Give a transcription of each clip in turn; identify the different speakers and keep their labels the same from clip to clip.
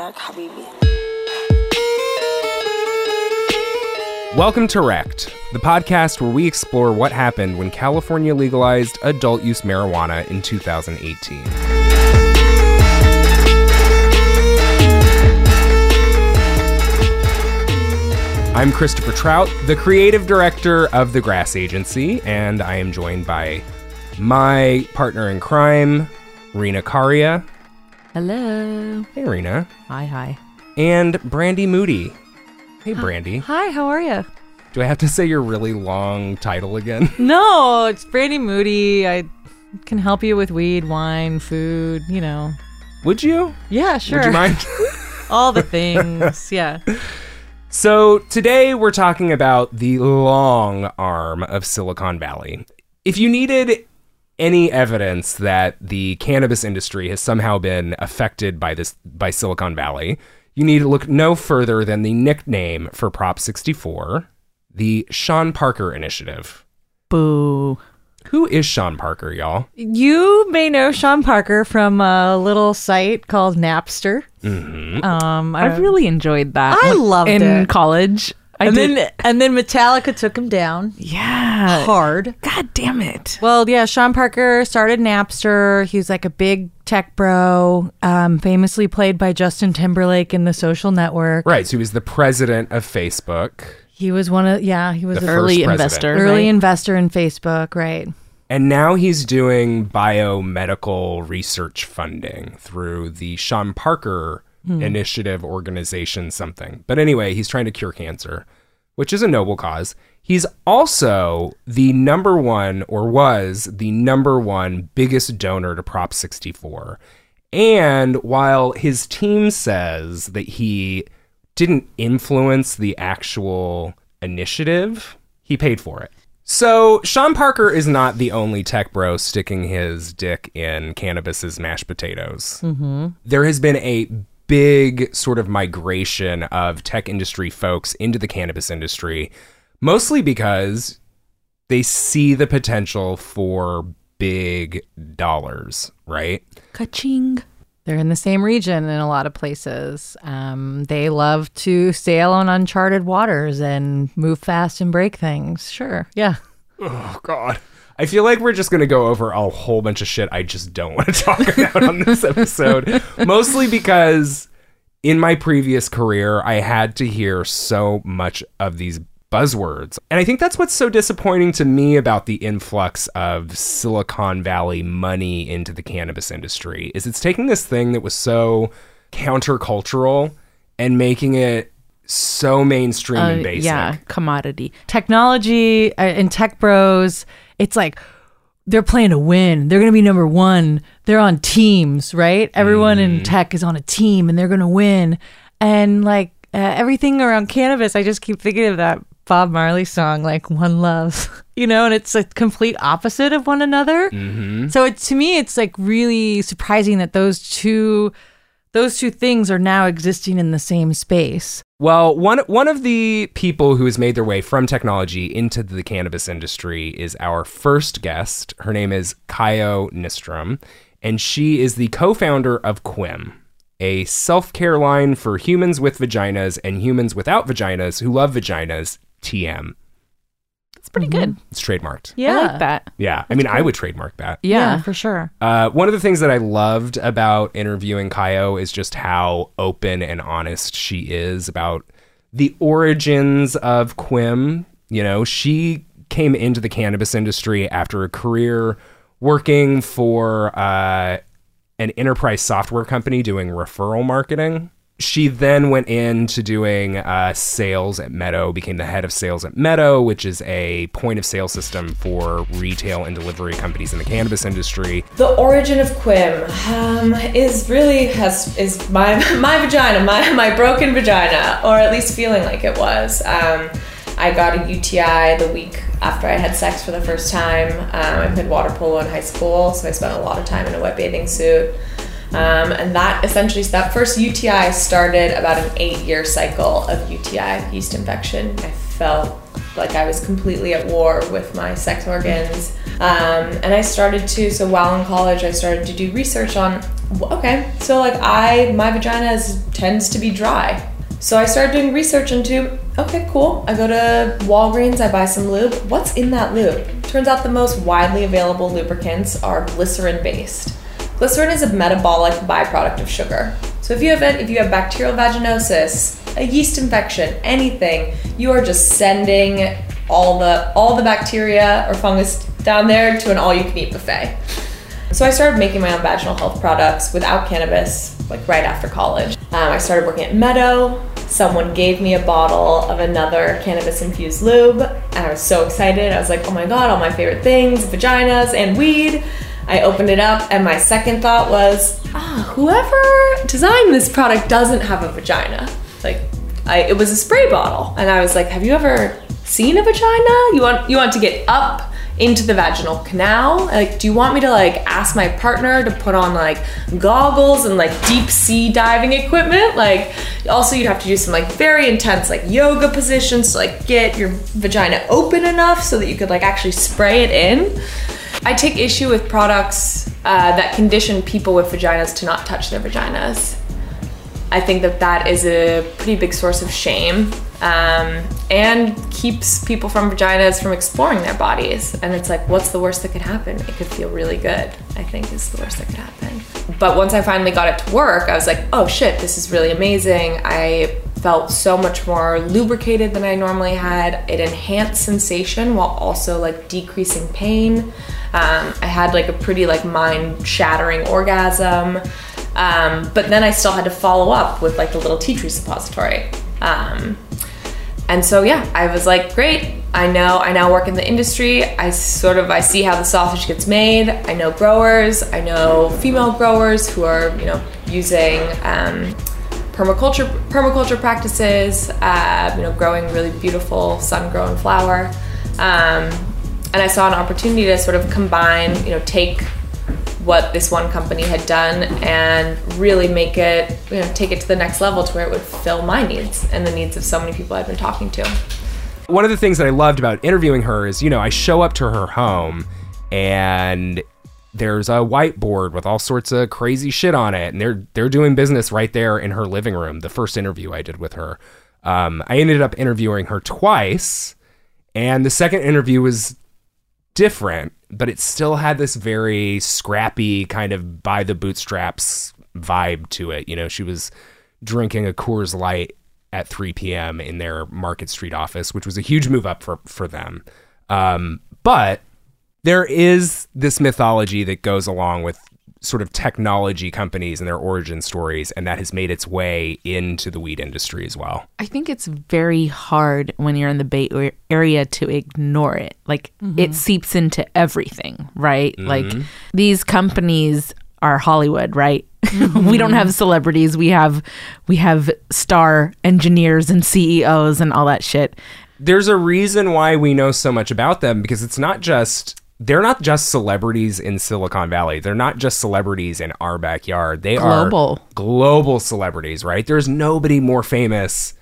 Speaker 1: back, Habibi.
Speaker 2: Welcome to Wrecked, the podcast where we explore what happened when California legalized adult use marijuana in 2018. I'm Christopher Trout, the creative director of the Grass Agency, and I am joined by my partner in crime, Rena Karia.
Speaker 3: Hello.
Speaker 2: Hey, Rena.
Speaker 3: Hi, hi.
Speaker 2: And Brandy Moody. Hey, Brandy.
Speaker 3: Hi, how are you?
Speaker 2: Do I have to say your really long title again?
Speaker 3: No, it's Brandy Moody. I can help you with weed, wine, food, you know.
Speaker 2: Would you?
Speaker 3: Yeah, sure.
Speaker 2: Would you mind?
Speaker 3: All the things. yeah.
Speaker 2: So, today we're talking about the long arm of Silicon Valley. If you needed any evidence that the cannabis industry has somehow been affected by this by Silicon Valley, you need to look no further than the nickname for Prop 64, the Sean Parker Initiative.
Speaker 3: Boo.
Speaker 2: Who is Sean Parker, y'all?
Speaker 3: You may know Sean Parker from a little site called Napster.
Speaker 2: Mm-hmm.
Speaker 3: Um,
Speaker 4: I really enjoyed that.
Speaker 3: I
Speaker 4: when-
Speaker 3: loved
Speaker 4: in
Speaker 3: it.
Speaker 4: college. I
Speaker 3: and
Speaker 4: did.
Speaker 3: then and then Metallica took him down
Speaker 4: yeah.
Speaker 3: hard.
Speaker 4: God damn it.
Speaker 3: Well, yeah, Sean Parker started Napster. He was like a big tech bro, um, famously played by Justin Timberlake in The Social Network.
Speaker 2: Right, so he was the president of Facebook.
Speaker 3: He was one of yeah, he was
Speaker 2: The
Speaker 3: an
Speaker 2: first
Speaker 4: Early
Speaker 2: president.
Speaker 4: investor.
Speaker 3: early
Speaker 4: right?
Speaker 3: investor in Facebook, right?
Speaker 2: And now he's doing biomedical research funding through the Sean Parker Initiative organization, something. But anyway, he's trying to cure cancer, which is a noble cause. He's also the number one, or was the number one biggest donor to Prop 64. And while his team says that he didn't influence the actual initiative, he paid for it. So, Sean Parker is not the only tech bro sticking his dick in cannabis's mashed potatoes. Mm-hmm. There has been a big sort of migration of tech industry folks into the cannabis industry, mostly because they see the potential for big dollars, right?
Speaker 3: Kaching. They're in the same region in a lot of places. Um, they love to sail on uncharted waters and move fast and break things. Sure, yeah.
Speaker 2: Oh God. I feel like we're just going to go over a whole bunch of shit I just don't want to talk about on this episode. Mostly because in my previous career, I had to hear so much of these buzzwords. And I think that's what's so disappointing to me about the influx of Silicon Valley money into the cannabis industry is it's taking this thing that was so countercultural and making it so mainstream and
Speaker 4: Uh,
Speaker 2: basic.
Speaker 4: yeah, commodity.
Speaker 3: Technology uh, and tech bros, it's like they're playing to win. They're going to be number one. They're on teams, right? Everyone in tech is on a team and they're going to win. And like uh, everything around cannabis, I just keep thinking of that Bob Marley song, like One Love, you know, and it's a complete opposite of one another. So it, to me, it's like really surprising that those two. Those two things are now existing in the same space.
Speaker 2: Well, one one of the people who has made their way from technology into the cannabis industry is our first guest. Her name is Kaio Nistrom, and she is the co-founder of Quim, a self-care line for humans with vaginas and humans without vaginas who love vaginas. TM.
Speaker 4: It's pretty good.
Speaker 2: It's trademarked.
Speaker 3: Yeah.
Speaker 4: I like that.
Speaker 2: Yeah, I mean, I would trademark that.
Speaker 4: Yeah.
Speaker 3: for sure.
Speaker 2: Uh, one of the things that I loved about interviewing Kaio is just how open and honest she is about the origins of Quim. You know, she came into the cannabis industry after a career working for uh, an enterprise software company doing referral marketing. She then went into doing uh, sales at Meadow, became the head of sales at Meadow, which is a point of sale system for retail and delivery companies in the cannabis industry.
Speaker 5: The origin of Quim um, is really has is my my vagina, my my broken vagina, or at least feeling like it was. Um, I got a UTI the week after I had sex for the first time. Um, I played water polo in high school, so I spent a lot of time in a wet bathing suit. Um, and that essentially, that first UTI started about an eight year cycle of UTI, yeast infection. I felt like I was completely at war with my sex organs. Um, and I started to, so while in college, I started to do research on okay, so like I, my vagina is, tends to be dry. So I started doing research into, okay, cool. I go to Walgreens, I buy some lube. What's in that lube? Turns out the most widely available lubricants are glycerin based. Glycerin is a metabolic byproduct of sugar. So if you have if you have bacterial vaginosis, a yeast infection, anything, you are just sending all the all the bacteria or fungus down there to an all you can eat buffet. So I started making my own vaginal health products without cannabis, like right after college. Um, I started working at Meadow. Someone gave me a bottle of another cannabis infused lube, and I was so excited. I was like, oh my god, all my favorite things vaginas and weed. I opened it up, and my second thought was, ah, whoever designed this product doesn't have a vagina. Like, I, it was a spray bottle, and I was like, have you ever seen a vagina? You want you want to get up into the vaginal canal? Like, do you want me to like ask my partner to put on like goggles and like deep sea diving equipment? Like, also you'd have to do some like very intense like yoga positions to like get your vagina open enough so that you could like actually spray it in. I take issue with products uh, that condition people with vaginas to not touch their vaginas. I think that that is a pretty big source of shame um, and keeps people from vaginas from exploring their bodies. And it's like, what's the worst that could happen? It could feel really good, I think, is the worst that could happen. But once I finally got it to work, I was like, oh shit, this is really amazing. I felt so much more lubricated than I normally had. It enhanced sensation while also like decreasing pain. Um, I had like a pretty like mind shattering orgasm. Um, but then I still had to follow up with like the little tea tree suppository. Um, and so yeah, I was like, great. I know. I now work in the industry. I sort of I see how the sausage gets made. I know growers. I know female growers who are you know using um, permaculture permaculture practices. Uh, you know, growing really beautiful sun-grown flower. Um, and I saw an opportunity to sort of combine. You know, take what this one company had done and really make it, you know, take it to the next level to where it would fill my needs and the needs of so many people I've been talking to.
Speaker 2: One of the things that I loved about interviewing her is, you know, I show up to her home and there's a whiteboard with all sorts of crazy shit on it, and they're they're doing business right there in her living room. The first interview I did with her, um, I ended up interviewing her twice, and the second interview was different, but it still had this very scrappy kind of by the bootstraps vibe to it. You know, she was drinking a Coors Light at 3 p.m. in their Market Street office, which was a huge move up for for them. Um, but there is this mythology that goes along with sort of technology companies and their origin stories, and that has made its way into the weed industry as well.
Speaker 4: I think it's very hard when you're in the Bay Area to ignore it. Like mm-hmm. it seeps into everything, right? Mm-hmm. Like these companies are Hollywood, right? we don't mm-hmm. have celebrities. We have we have star engineers and CEOs and all that shit.
Speaker 2: there's a reason why we know so much about them because it's not just they're not just celebrities in Silicon Valley. They're not just celebrities in our backyard. They
Speaker 4: Global.
Speaker 2: are global celebrities, right? There's nobody more famous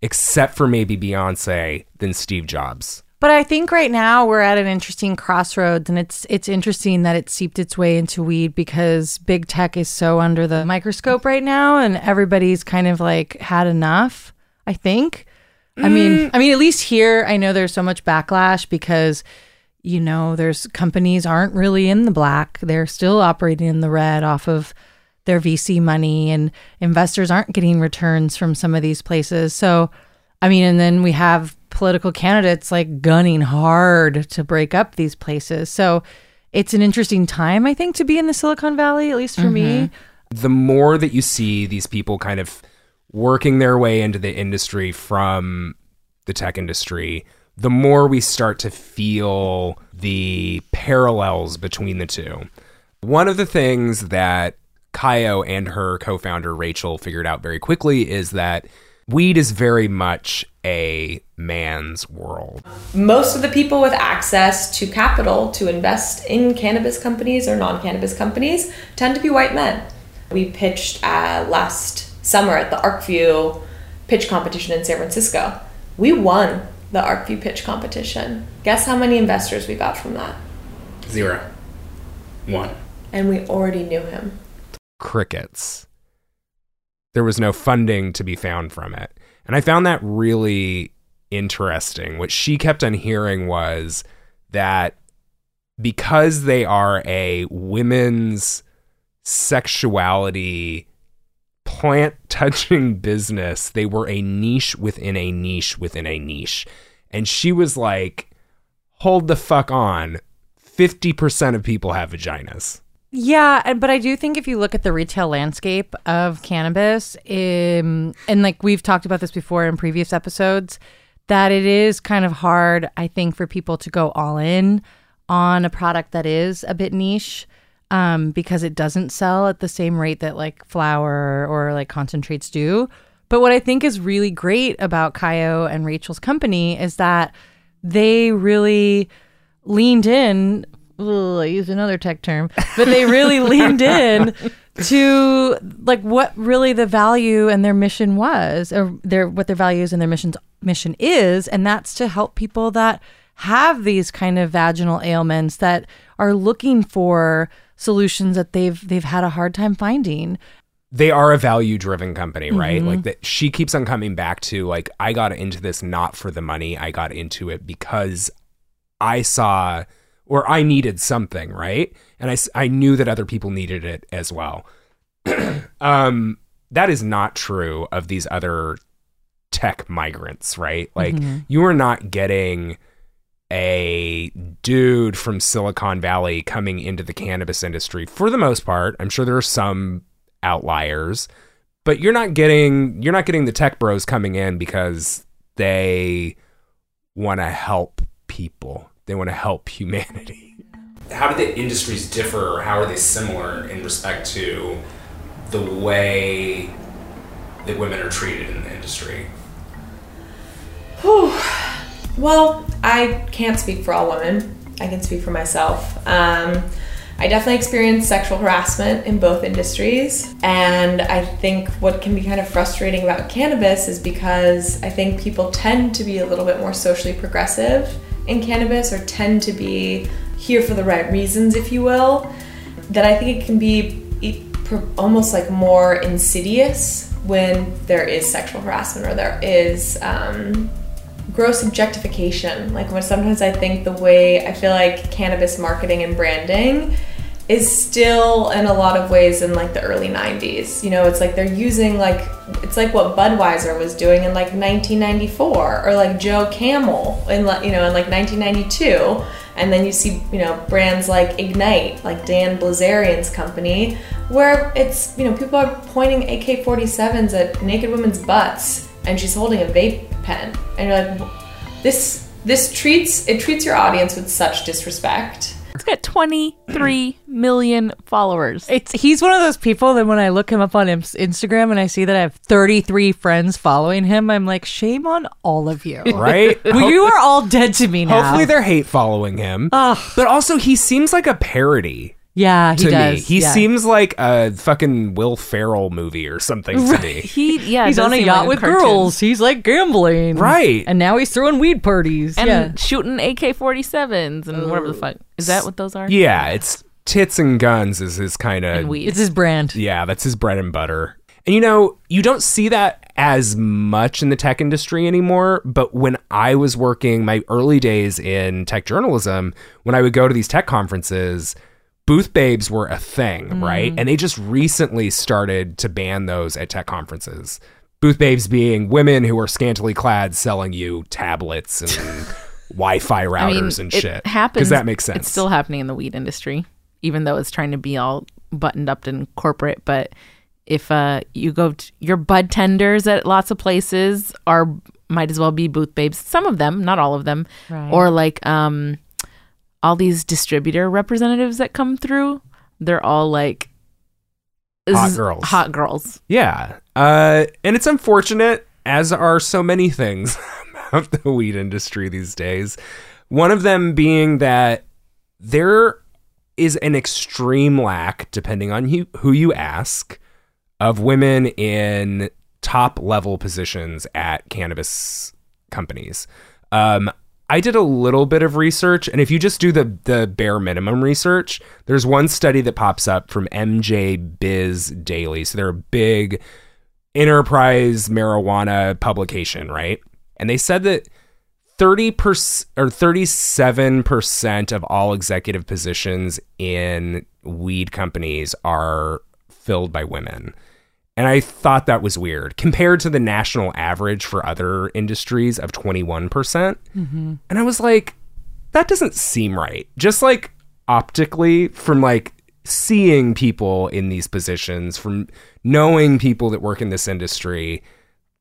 Speaker 2: except for maybe Beyonce than Steve Jobs.
Speaker 3: But I think right now we're at an interesting crossroads, and it's it's interesting that it seeped its way into weed because big tech is so under the microscope right now, and everybody's kind of like had enough. I think. I mean, mm. I mean, at least here, I know there's so much backlash because you know there's companies aren't really in the black; they're still operating in the red off of their VC money, and investors aren't getting returns from some of these places. So, I mean, and then we have political candidates like gunning hard to break up these places. So it's an interesting time, I think, to be in the Silicon Valley, at least for me. Mm-hmm.
Speaker 2: the more that you see these people kind of working their way into the industry from the tech industry, the more we start to feel the parallels between the two. One of the things that Kaio and her co founder Rachel figured out very quickly is that weed is very much a man's world.
Speaker 5: most of the people with access to capital to invest in cannabis companies or non-cannabis companies tend to be white men. We pitched uh, last summer at the ArcView pitch competition in San Francisco. We won the ArcView pitch competition. Guess how many investors we got from that?
Speaker 2: Zero. One.
Speaker 5: And we already knew him.
Speaker 2: crickets. There was no funding to be found from it. And I found that really interesting. What she kept on hearing was that because they are a women's sexuality plant touching business, they were a niche within a niche within a niche. And she was like, hold the fuck on. 50% of people have vaginas.
Speaker 3: Yeah, but I do think if you look at the retail landscape of cannabis, um, and like we've talked about this before in previous episodes, that it is kind of hard, I think, for people to go all in on a product that is a bit niche um, because it doesn't sell at the same rate that like flour or like concentrates do. But what I think is really great about Kaio and Rachel's company is that they really leaned in. Ugh, I used another tech term, but they really leaned in to like what really the value and their mission was, or their what their values and their missions mission is, and that's to help people that have these kind of vaginal ailments that are looking for solutions that they've they've had a hard time finding.
Speaker 2: they are a value driven company, right? Like that she keeps on coming back to like I got into this not for the money. I got into it because I saw or I needed something, right? And I I knew that other people needed it as well. um that is not true of these other tech migrants, right? Like you are not getting a dude from Silicon Valley coming into the cannabis industry for the most part. I'm sure there are some outliers, but you're not getting you're not getting the tech bros coming in because they want to help people. They want to help humanity. How do the industries differ or how are they similar in respect to the way that women are treated in the industry?
Speaker 5: Well, I can't speak for all women. I can speak for myself. Um, I definitely experienced sexual harassment in both industries. And I think what can be kind of frustrating about cannabis is because I think people tend to be a little bit more socially progressive in cannabis or tend to be here for the right reasons, if you will. That I think it can be almost like more insidious when there is sexual harassment or there is um, gross objectification. Like when sometimes I think the way I feel like cannabis marketing and branding is still in a lot of ways in like the early 90s. You know, it's like they're using like it's like what Budweiser was doing in like 1994 or like Joe Camel in like you know in like 1992. And then you see, you know, brands like Ignite, like Dan Bilzerian's company, where it's, you know, people are pointing AK 47s at naked women's butts and she's holding a vape pen. And you're like, this this treats it treats your audience with such disrespect.
Speaker 4: It's got 23 million followers.
Speaker 3: It's he's one of those people that when I look him up on Instagram and I see that I have 33 friends following him, I'm like, shame on all of you.
Speaker 2: Right?
Speaker 3: well, you are all dead to me now.
Speaker 2: Hopefully they're hate following him. But also he seems like a parody
Speaker 3: yeah, he
Speaker 2: to
Speaker 3: does.
Speaker 2: me. He
Speaker 3: yeah.
Speaker 2: seems like a fucking Will Ferrell movie or something to me.
Speaker 4: He yeah,
Speaker 3: He's on a yacht
Speaker 4: like
Speaker 3: with
Speaker 4: cartoon.
Speaker 3: girls. He's like gambling,
Speaker 2: Right.
Speaker 3: And now he's throwing weed parties.
Speaker 4: and
Speaker 3: yeah,
Speaker 4: shooting AK 47s and whatever the fuck. Is that what those are?
Speaker 2: Yeah, it's tits and guns is his kind of
Speaker 3: it's his brand.
Speaker 2: Yeah, that's his bread and butter. And you know, you don't see that as much in the tech industry anymore. But when I was working my early days in tech journalism, when I would go to these tech conferences, booth babes were a thing, right? And they just recently started to ban those at tech conferences. Booth babes being women who are scantily clad selling you tablets and Wi-Fi routers
Speaker 4: I mean,
Speaker 2: and
Speaker 4: it
Speaker 2: shit.
Speaker 4: happens.
Speaker 2: Because that makes sense.
Speaker 4: It's still happening in the weed industry, even though it's trying to be all buttoned up and corporate. But if uh, you go, to, your bud tenders at lots of places are might as well be booth babes. Some of them, not all of them,
Speaker 3: Right.
Speaker 4: or like um, all these distributor representatives that come through. They're all like
Speaker 2: Hot girls.
Speaker 4: Hot girls.
Speaker 2: Yeah. Uh, and it's unfortunate, as are so many things about the weed industry these days. One of them being that there is an extreme lack, depending on who, who you ask, of women in top level positions at cannabis companies. Um, I did a little bit of research, and if you just do the the bare minimum research, there's one study that pops up from MJ Biz Daily. So they're a big enterprise marijuana publication, right? And they said that 30% or 37% of all executive positions in weed companies are filled by women. And I thought that was weird compared to the national average for other industries of 21%. percent mm-hmm. And I was like, that doesn't seem right. Just like optically, from like seeing people in these positions, from knowing people that work in this industry,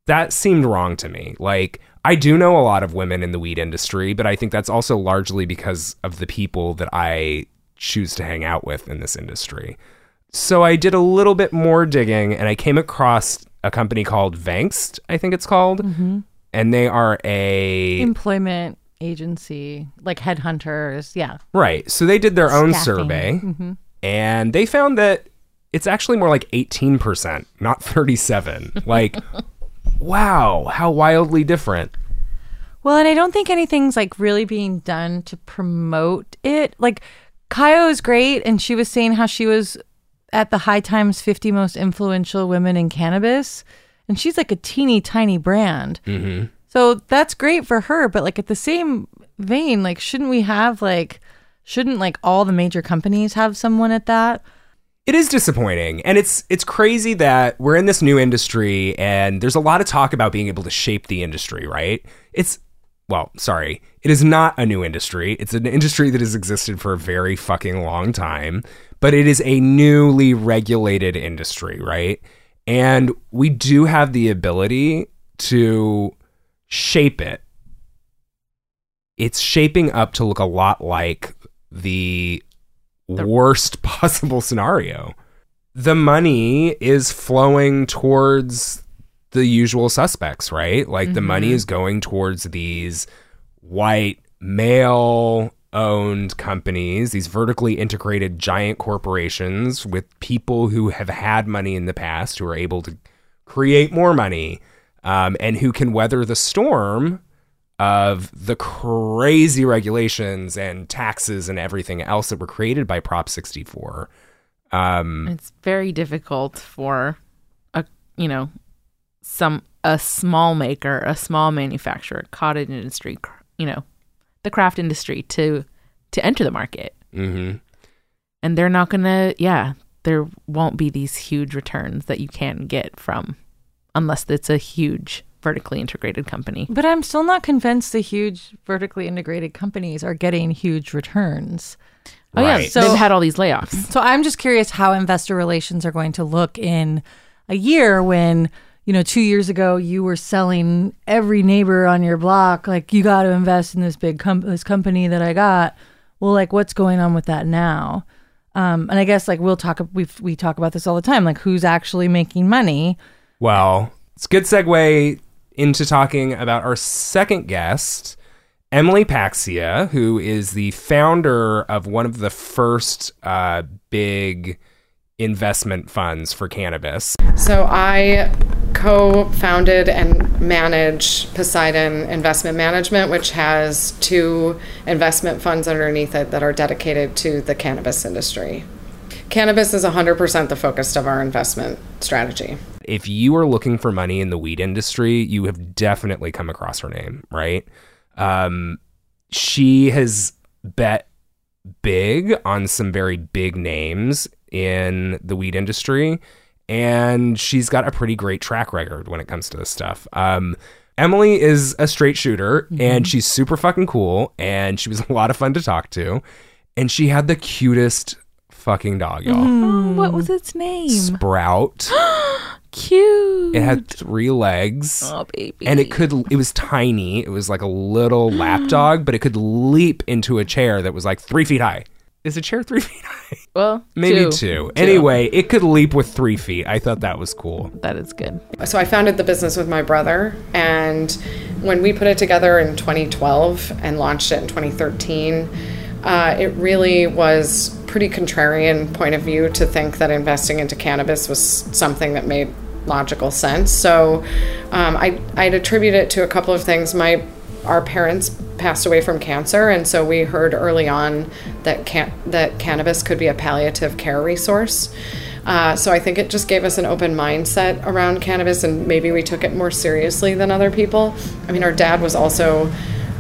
Speaker 2: that seemed wrong to me. Like, I do know a lot of women in the weed industry, but I think that's also largely because of the people that I choose to hang out with in this industry. So I did a little bit more digging and I came across a company called Vangst, I think it's called. Mm-hmm. And they are a
Speaker 3: Employment agency, like headhunters. Yeah.
Speaker 2: Right. So they did their own
Speaker 3: Staffing.
Speaker 2: survey mm-hmm. and they found that it's actually more like 18%, not 37. like wow, how wildly different.
Speaker 3: Well, and I don't think anything's like really being done to promote it. Like Kaio is great, and she was saying how she was at the High Times 50 most influential women in cannabis, and she's like a teeny tiny brand. Mm-hmm. So that's great for her. But like at the same vein, like shouldn't we have like shouldn't like all the major companies have someone at that?
Speaker 2: It is disappointing. And it's it's crazy that we're in this new industry and there's a lot of talk about being able to shape the industry, right? It's well, sorry. It is not a new industry. It's an industry that has existed for a very fucking long time, but it is a newly regulated industry, right? And we do have the ability to shape it. It's shaping up to look a lot like the worst possible scenario. The money is flowing towards the usual suspects, right? Like the money mm-hmm. is going towards these white male owned companies, these vertically integrated giant corporations with people who have had money in the past who are able to create more money um, and who can weather the storm of the crazy regulations and taxes and everything else that were created by Prop 64. Um,
Speaker 4: It's very difficult for a you know some a small maker, a small manufacturer, cottage industry, you know, the craft industry to to enter the market.
Speaker 2: mhm.
Speaker 4: And they're not going to yeah, there won't be these huge returns that you can get from unless it's a huge vertically integrated company.
Speaker 3: But I'm still not convinced the huge vertically integrated companies are getting huge returns.
Speaker 4: Oh yeah,
Speaker 2: Right.
Speaker 4: so they've had all these layoffs.
Speaker 3: So I'm just curious how investor relations are going to look in a year when, you know, two years ago you were selling every neighbor on your block, like you got to invest in this big com- this company that I got. Well, like what's going on with that now? Um, and I guess like we'll talk we we talk about this all the time, like who's actually making money.
Speaker 2: Well, it's a good segue into talking about our second guest, Emily Paxhia, who is the founder of one of the first uh, big investment funds for cannabis.
Speaker 1: So I co-founded and manage Poseidon Investment Management, which has two investment funds underneath it that are dedicated to the cannabis industry. Cannabis is 100% the focus of our investment strategy.
Speaker 2: if you are looking for money in the weed industry, you have definitely come across her name, right? Um, she has bet big on some very big names in the weed industry, and she's got a pretty great track record when it comes to this stuff. Um, Emily is a straight shooter, and she's super fucking cool, and she was a lot of fun to talk to, and she had the cutest fucking dog, y'all.
Speaker 4: Oh, what was its name?
Speaker 2: Sprout.
Speaker 4: Cute.
Speaker 2: It had three legs.
Speaker 4: oh baby.
Speaker 2: And it could, it was tiny. It was like a little lap dog, but it could leap into a chair that was like three feet high. Is a chair three feet high?
Speaker 4: well,
Speaker 2: Maybe
Speaker 4: two.
Speaker 2: two. Anyway, it could leap with three feet. I thought that was cool.
Speaker 4: That is good.
Speaker 1: So I founded the business with my brother, and when we put it together in 2012 and launched it in 2013, uh, it really was pretty contrarian point of view to think that investing into cannabis was something that made logical sense. So um, I, I'd attribute it to a couple of things. My our parents passed away from cancer, and so we heard early on that can- that cannabis could be a palliative care resource. Uh, so I think it just gave us an open mindset around cannabis, and maybe we took it more seriously than other people. I mean, our dad was also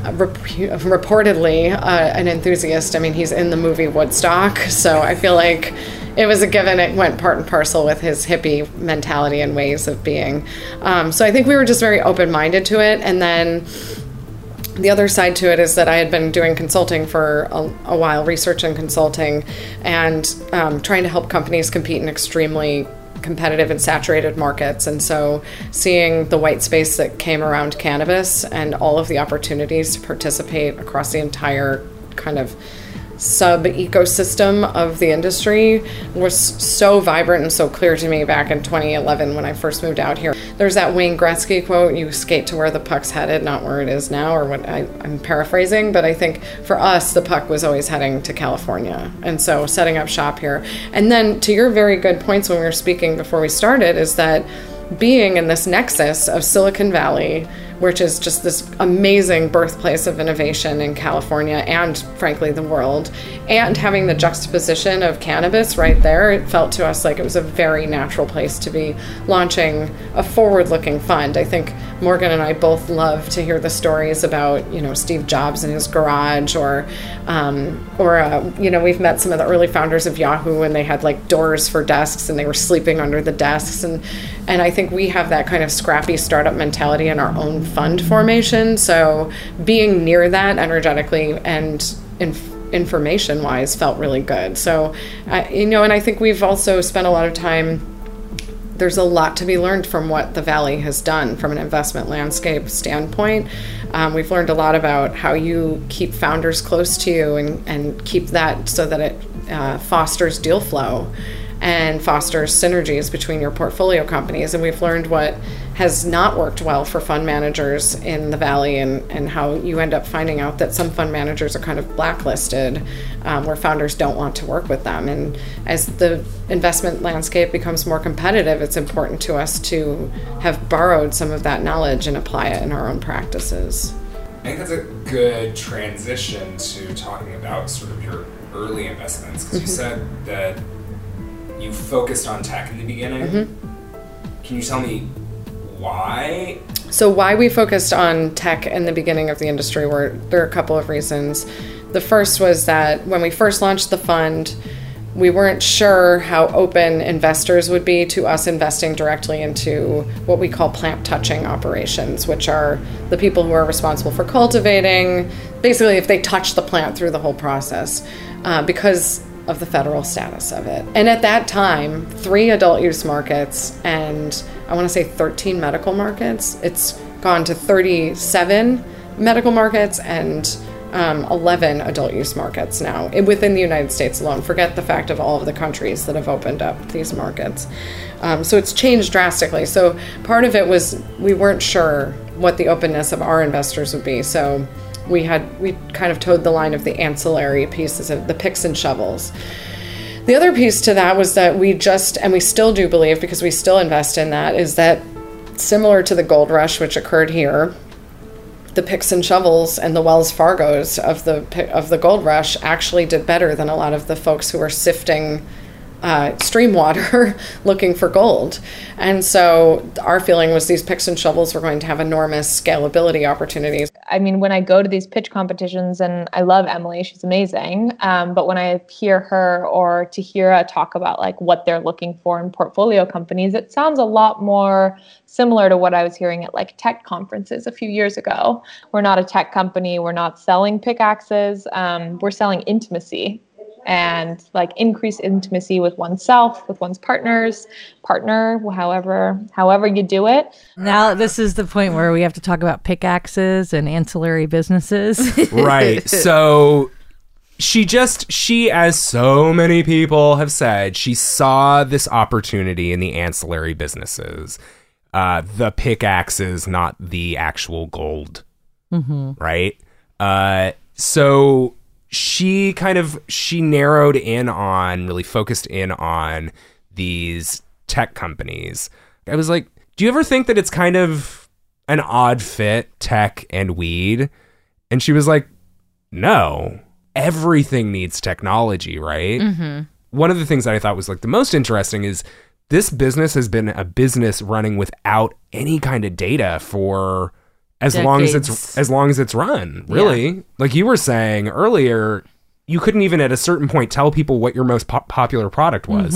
Speaker 1: uh, rep- reportedly uh, an enthusiast. I mean, he's in the movie Woodstock, so I feel like it was a given. It went part and parcel with his hippie mentality and ways of being. Um, so I think we were just very open minded to it, and then the other side to it is that I had been doing consulting for a, a while, research and consulting, and um, trying to help companies compete in extremely competitive and saturated markets. And so seeing the white space that came around cannabis and all of the opportunities to participate across the entire kind of sub ecosystem of the industry was so vibrant and so clear to me back in 2011 when I first moved out here. There's that Wayne Gretzky quote you skate to where the puck's headed, not where it is now, or what I, I'm paraphrasing, but I think for us, the puck was always heading to California. And so setting up shop here. And then to your very good points when we were speaking before we started, is that being in this nexus of Silicon Valley, which is just this amazing birthplace of innovation in California and, frankly, the world. And having the juxtaposition of cannabis right there, it felt to us like it was a very natural place to be launching a forward looking fund. I think Morgan and I both love to hear the stories about, you know, Steve Jobs in his garage or, um, or uh, you know, we've met some of the early founders of Yahoo and they had like doors for desks and they were sleeping under the desks. And, and I think we have that kind of scrappy startup mentality in our own fund formation. So being near that energetically and inf- information wise felt really good. So, you know, and I think we've also spent a lot of time. There's a lot to be learned from what the Valley has done from an investment landscape standpoint. Um, we've learned a lot about how you keep founders close to you and, and keep that so that it uh, fosters deal flow and fosters synergies between your portfolio companies. And we've learned what has not worked well for fund managers in the Valley and, and how you end up finding out that some fund managers are kind of blacklisted um, where founders don't want to work with them. And as the investment landscape becomes more competitive, it's important to us to have borrowed some of that knowledge and apply it in our own practices.
Speaker 2: I think that's a good transition to talking about sort of your early investments because you said that you focused on tech in the beginning.
Speaker 1: Mm-hmm.
Speaker 2: Can you tell me why?
Speaker 1: So, why we focused on tech in the beginning of the industry were there are a couple of reasons. The first was that when we first launched the fund, we weren't sure how open investors would be to us investing directly into what we call plant touching operations, which are the people who are responsible for cultivating, basically, if they touch the plant through the whole process, uh, because of the federal status of it. And at that time, three adult use markets and I want to say 13 medical markets. It's gone to 37 medical markets and um, 11 adult use markets now within the United States alone. Forget the fact of all of the countries that have opened up these markets. Um, so it's changed drastically. So part of it was we weren't sure what the openness of our investors would be. So we had we kind of towed the line of the ancillary pieces of the picks and shovels. The other piece to that was that we just and we still do believe because we still invest in that is that similar to the gold rush which occurred here, the picks and shovels and the Wells Fargos of the of the gold rush actually did better than a lot of the folks who were sifting uh, stream water looking for gold. And so our feeling was these picks and shovels were going to have enormous scalability opportunities.
Speaker 5: I mean, when I go to these pitch competitions, and I love Emily, she's amazing. Um, but when I hear her or Tahira talk about like what they're looking for in portfolio companies, it sounds a lot more similar to what I was hearing at like tech conferences a few years ago. We're not a tech company. We're not selling pickaxes. Um, we're selling intimacy and like increase intimacy with oneself with one's partners partner however however you do it
Speaker 3: Now this is the point where we have to talk about pickaxes and ancillary businesses.
Speaker 2: right. So she just she as so many people have said, she saw this opportunity in the ancillary businesses. Uh the pickaxes, not the actual gold. Right? Uh so she kind of she narrowed in on really focused in on these tech companies. I was like, do you ever think that it's kind of an odd fit tech and weed? And she was like, no, everything needs technology, right? Mm-hmm. One of the things that I thought was like the most interesting is this business has been a business running without any kind of data for as long as it's as long as it's run. Really, like you were saying earlier, you couldn't even at a certain point tell people what your most po- popular product was.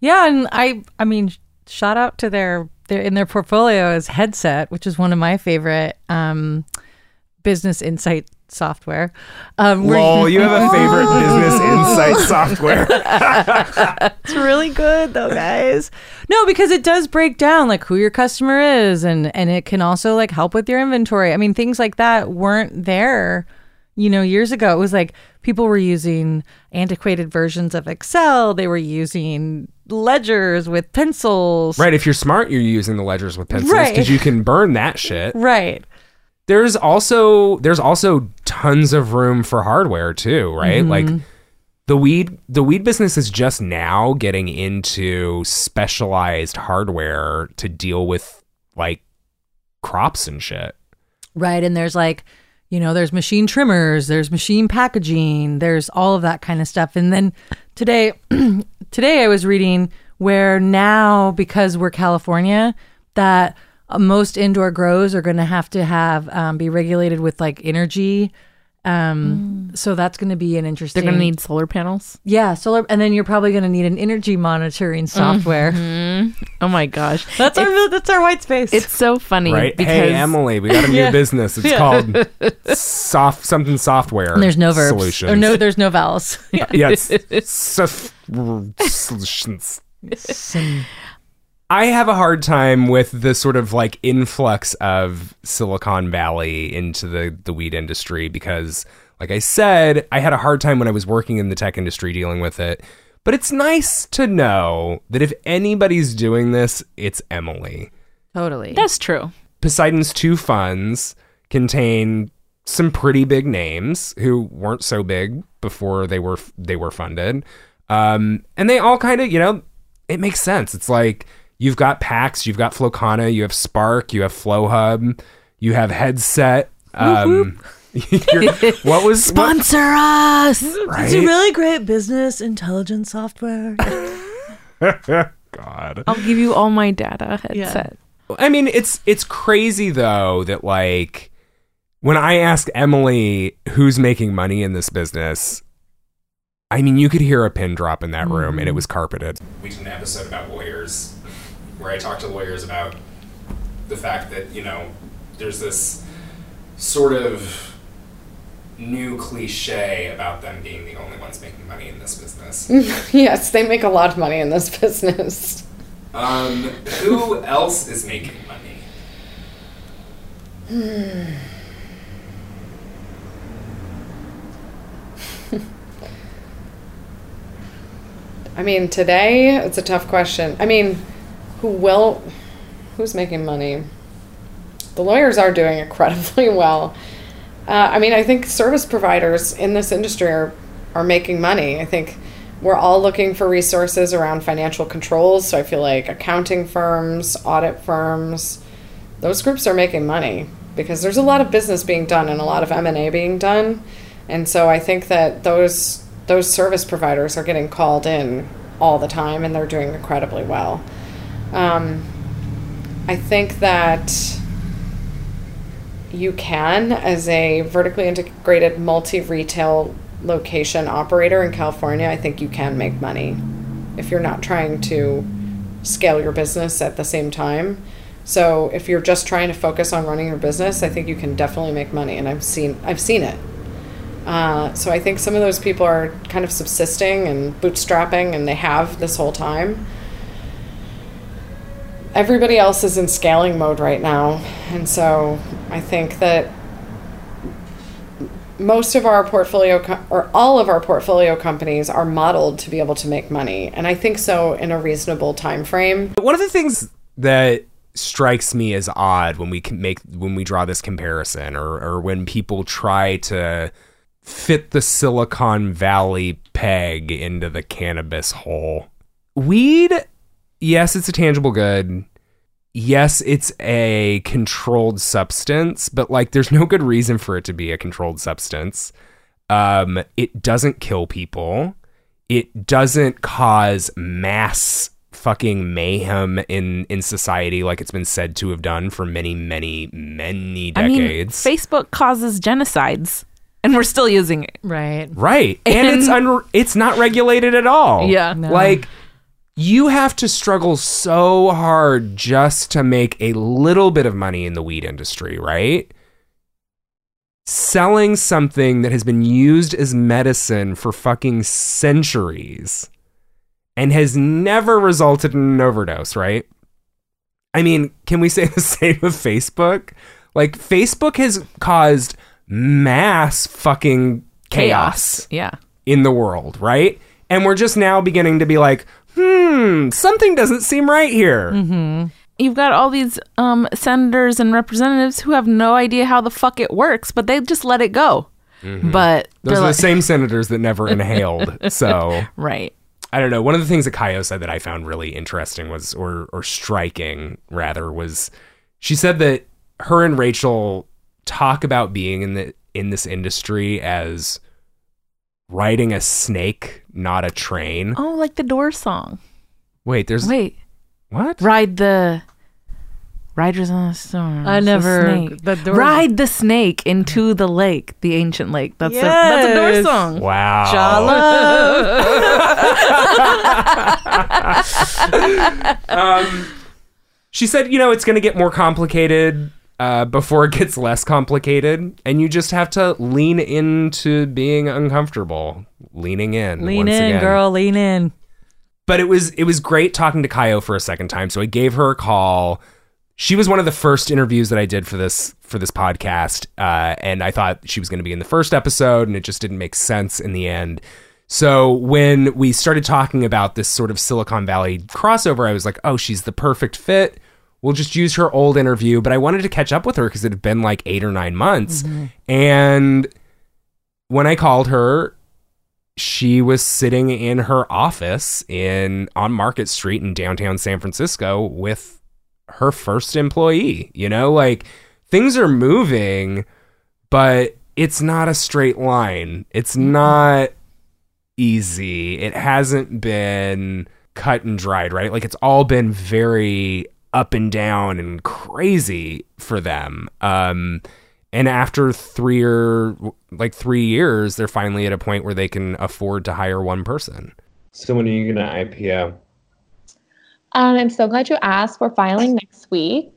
Speaker 3: Yeah, and I I mean, shout out to their their in their portfolio is Headset, which is one of my favorite um, business insight software. Um, where
Speaker 2: Lol, you have a favorite business insight software.
Speaker 3: it's really good though, guys. No, because it does break down like who your customer is, and and it can also like help with your inventory. I mean, things like that weren't there. You know, years ago, it was like people were using antiquated versions of Excel. They were using ledgers with pencils.
Speaker 2: right, if you're smart, you're using the ledgers with pencils
Speaker 3: Right.
Speaker 2: because you can burn that shit.
Speaker 3: Right.
Speaker 2: There's also there's also tons of room for hardware too, right?
Speaker 3: Mm-hmm.
Speaker 2: Like the weed the weed business is just now getting into specialized hardware to deal with like crops and shit.
Speaker 3: Right. And there's like, you know, there's machine trimmers, there's machine packaging, there's all of that kind of stuff. And then today, today I was reading where now, because we're California, that uh, most indoor grows are going to have to have um, be regulated with like energy. Um, so that's going to be an interesting.
Speaker 4: They're going to need solar panels.
Speaker 3: yeah, solar, and then you're probably going to need an energy monitoring software.
Speaker 4: Oh my gosh.
Speaker 3: That's our that's our white space.
Speaker 4: It's so funny
Speaker 2: Right?
Speaker 4: because
Speaker 2: hey Emily, we got a new
Speaker 3: Yeah.
Speaker 2: business. It's called soft something software.
Speaker 3: And there's no verbs
Speaker 2: solutions.
Speaker 3: or no, there's no vowels.
Speaker 2: yeah, it's sof- solutions. I have a hard time with the sort of like influx of Silicon Valley into the the weed industry because like I said, I had a hard time when I was working in the tech industry dealing with it. But it's nice to know that if anybody's doing this, it's Emily.
Speaker 3: totally.
Speaker 4: that's true.
Speaker 2: Poseidon's two funds contain some pretty big names who weren't so big before they were they were funded, um, and they all kind of you know it makes sense. It's like you've got Pax, you've got Flowkana, you have Spark, you have FlowHub, you have Headset. Um, what was
Speaker 4: Sponsor us.
Speaker 2: right?
Speaker 3: It's a really great business intelligence software.
Speaker 2: God.
Speaker 4: I'll give you all my data headset.
Speaker 2: I mean, it's it's crazy though that like when I asked Emily who's making money in this business, I mean, you could hear a pin drop in that room, and it was carpeted. We did an episode about lawyers, where I talk to lawyers about the fact that you know there's this sort of new cliche about them being the only ones making money in this business.
Speaker 1: yes, they make a lot of money in this business.
Speaker 2: um, who else is making money?
Speaker 1: I mean, today it's a tough question. I mean, who will, who's making money? The lawyers are doing incredibly well. Uh, I mean, I think service providers in this industry are, are making money. I think we're all looking for resources around financial controls. So I feel like accounting firms, audit firms, those groups are making money because there's a lot of business being done and a lot of M&A being done. And so I think that those those service providers are getting called in all the time and they're doing incredibly well. Um, I think that you can, as a vertically integrated multi retail location operator in California, I think you can make money if you're not trying to scale your business at the same time. So if you're just trying to focus on running your business, I think you can definitely make money, and I've seen I've seen it. Uh, so I think some of those people are kind of subsisting and bootstrapping, and they have this whole time. Everybody else is in scaling mode right now, and so I think that most of our portfolio or all of our portfolio companies are modeled to be able to make money, and I think so in a reasonable time frame.
Speaker 2: One of the things that strikes me as odd when we can make when we draw this comparison or or when people try to fit the Silicon Valley peg into the cannabis hole. Weed, yes, it's a tangible good. yes, it's a controlled substance, but like there's no good reason for it to be a controlled substance. Um, it doesn't kill people. It doesn't cause mass fucking mayhem in in society like it's been said to have done for many, many, many
Speaker 4: I mean,
Speaker 2: decades.
Speaker 4: Facebook causes genocides, and we're still using it.
Speaker 3: Right.
Speaker 2: Right. And, it's un- it's not regulated at all.
Speaker 4: Yeah.
Speaker 3: No.
Speaker 2: Like you have to struggle so hard just to make a little bit of money in the weed industry, right? Selling something that has been used as medicine for fucking centuries and has never resulted in an overdose, right? I mean, can we say the same of Facebook? Like Facebook has caused mass fucking chaos
Speaker 4: Yeah.
Speaker 2: in the world, right? And we're just now beginning to be like, hmm, something doesn't seem right here.
Speaker 4: You've got all these um, senators and representatives who have no idea how the fuck it works, but they just let it go. But
Speaker 2: Mm-hmm. Those
Speaker 4: they're
Speaker 2: are the same senators that never inhaled. So
Speaker 4: right.
Speaker 2: I don't know. One of the things that Kaio said that I found really interesting was, or or striking rather, was she said that her and Rachel talk about being in the in this industry as riding a snake, not a train.
Speaker 4: Oh, like the door song.
Speaker 2: Wait, there's
Speaker 4: Wait,
Speaker 2: what?
Speaker 4: ride the riders on the storm.
Speaker 3: I
Speaker 4: the
Speaker 3: never-
Speaker 4: snake.
Speaker 3: the door-
Speaker 4: ride the snake into the lake, the ancient lake. That's a that's a door
Speaker 3: Yes.
Speaker 4: song.
Speaker 2: Wow. um, she said, you know, it's going to get more complicated uh, before it gets less complicated, and you just have to lean into being uncomfortable, leaning in,
Speaker 3: Lean in,
Speaker 2: again.
Speaker 3: girl. Lean in.
Speaker 2: But it was it was great talking to Kaio for a second time, so I gave her a call. She was one of the first interviews that I did for this for this podcast, uh, and I thought she was going to be in the first episode, and it just didn't make sense in the end. So when we started talking about this sort of Silicon Valley crossover, I was like, "Oh, she's the perfect fit." We'll just use her old interview, but I wanted to catch up with her because it had been like eight or nine months, mm-hmm. and when I called her, she was sitting in her office in on Market Street in downtown San Francisco with her first employee. You know, like things are moving, but it's not a straight line. It's mm-hmm. not easy. It hasn't been cut and dried, right? Like it's all been very up and down and crazy for them. Um and after three or like three years, they're finally at a point where they can afford to hire one person.
Speaker 6: So when are you gonna IPO?
Speaker 7: Um, I'm so glad you asked. We're filing next week.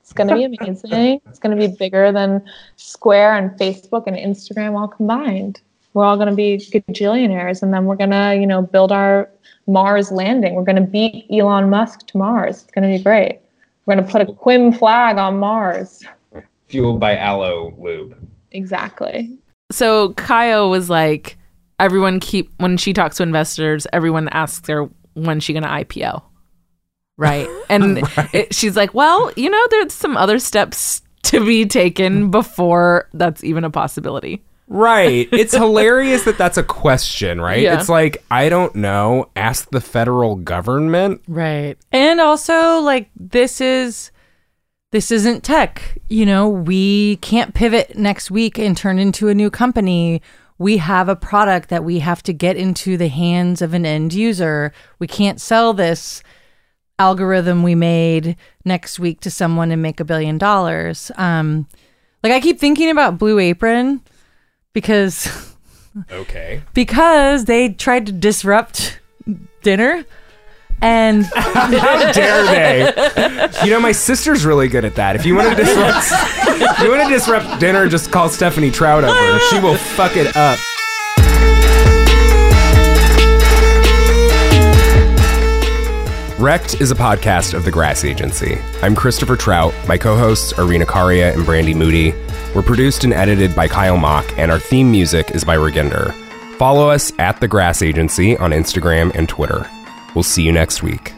Speaker 7: It's going to be amazing. it's going to be bigger than Square and Facebook and Instagram all combined. We're all going to be gajillionaires, and then we're going to, you know, build our Mars landing. We're going to beat Elon Musk to Mars. It's going to be great. We're going to put a Quim flag on Mars.
Speaker 6: Fueled by aloe lube.
Speaker 7: Exactly.
Speaker 4: So Kaio was like, everyone keep when she talks to investors, everyone asks her when's she gonna IPO, right? And It, she's like, well, you know, there's some other steps to be taken before that's even a possibility.
Speaker 2: Right. It's hilarious that that's a question, right?
Speaker 4: Yeah.
Speaker 2: It's like, I don't know. Ask the federal government.
Speaker 3: Right. And also like this is this isn't tech. You know, we can't pivot next week and turn into a new company. We have a product that we have to get into the hands of an end user. We can't sell this algorithm we made next week to someone and make a billion dollars. Um like I keep thinking about Blue Apron because
Speaker 2: Okay.
Speaker 3: because they tried to disrupt dinner and
Speaker 2: How dare they? You know, my sister's really good at that. If you want to disrupt, if you want to disrupt dinner, just call Stephanie Trout over. She will fuck it up. Wrecked is a podcast of the Grass Agency. I'm Christopher Trout. My co-hosts are Rena Karia and Brandy Moody. We're produced and edited by Kyle Mock, and our theme music is by Reginder. Follow us at the Grass Agency on Instagram and Twitter. We'll see you next week.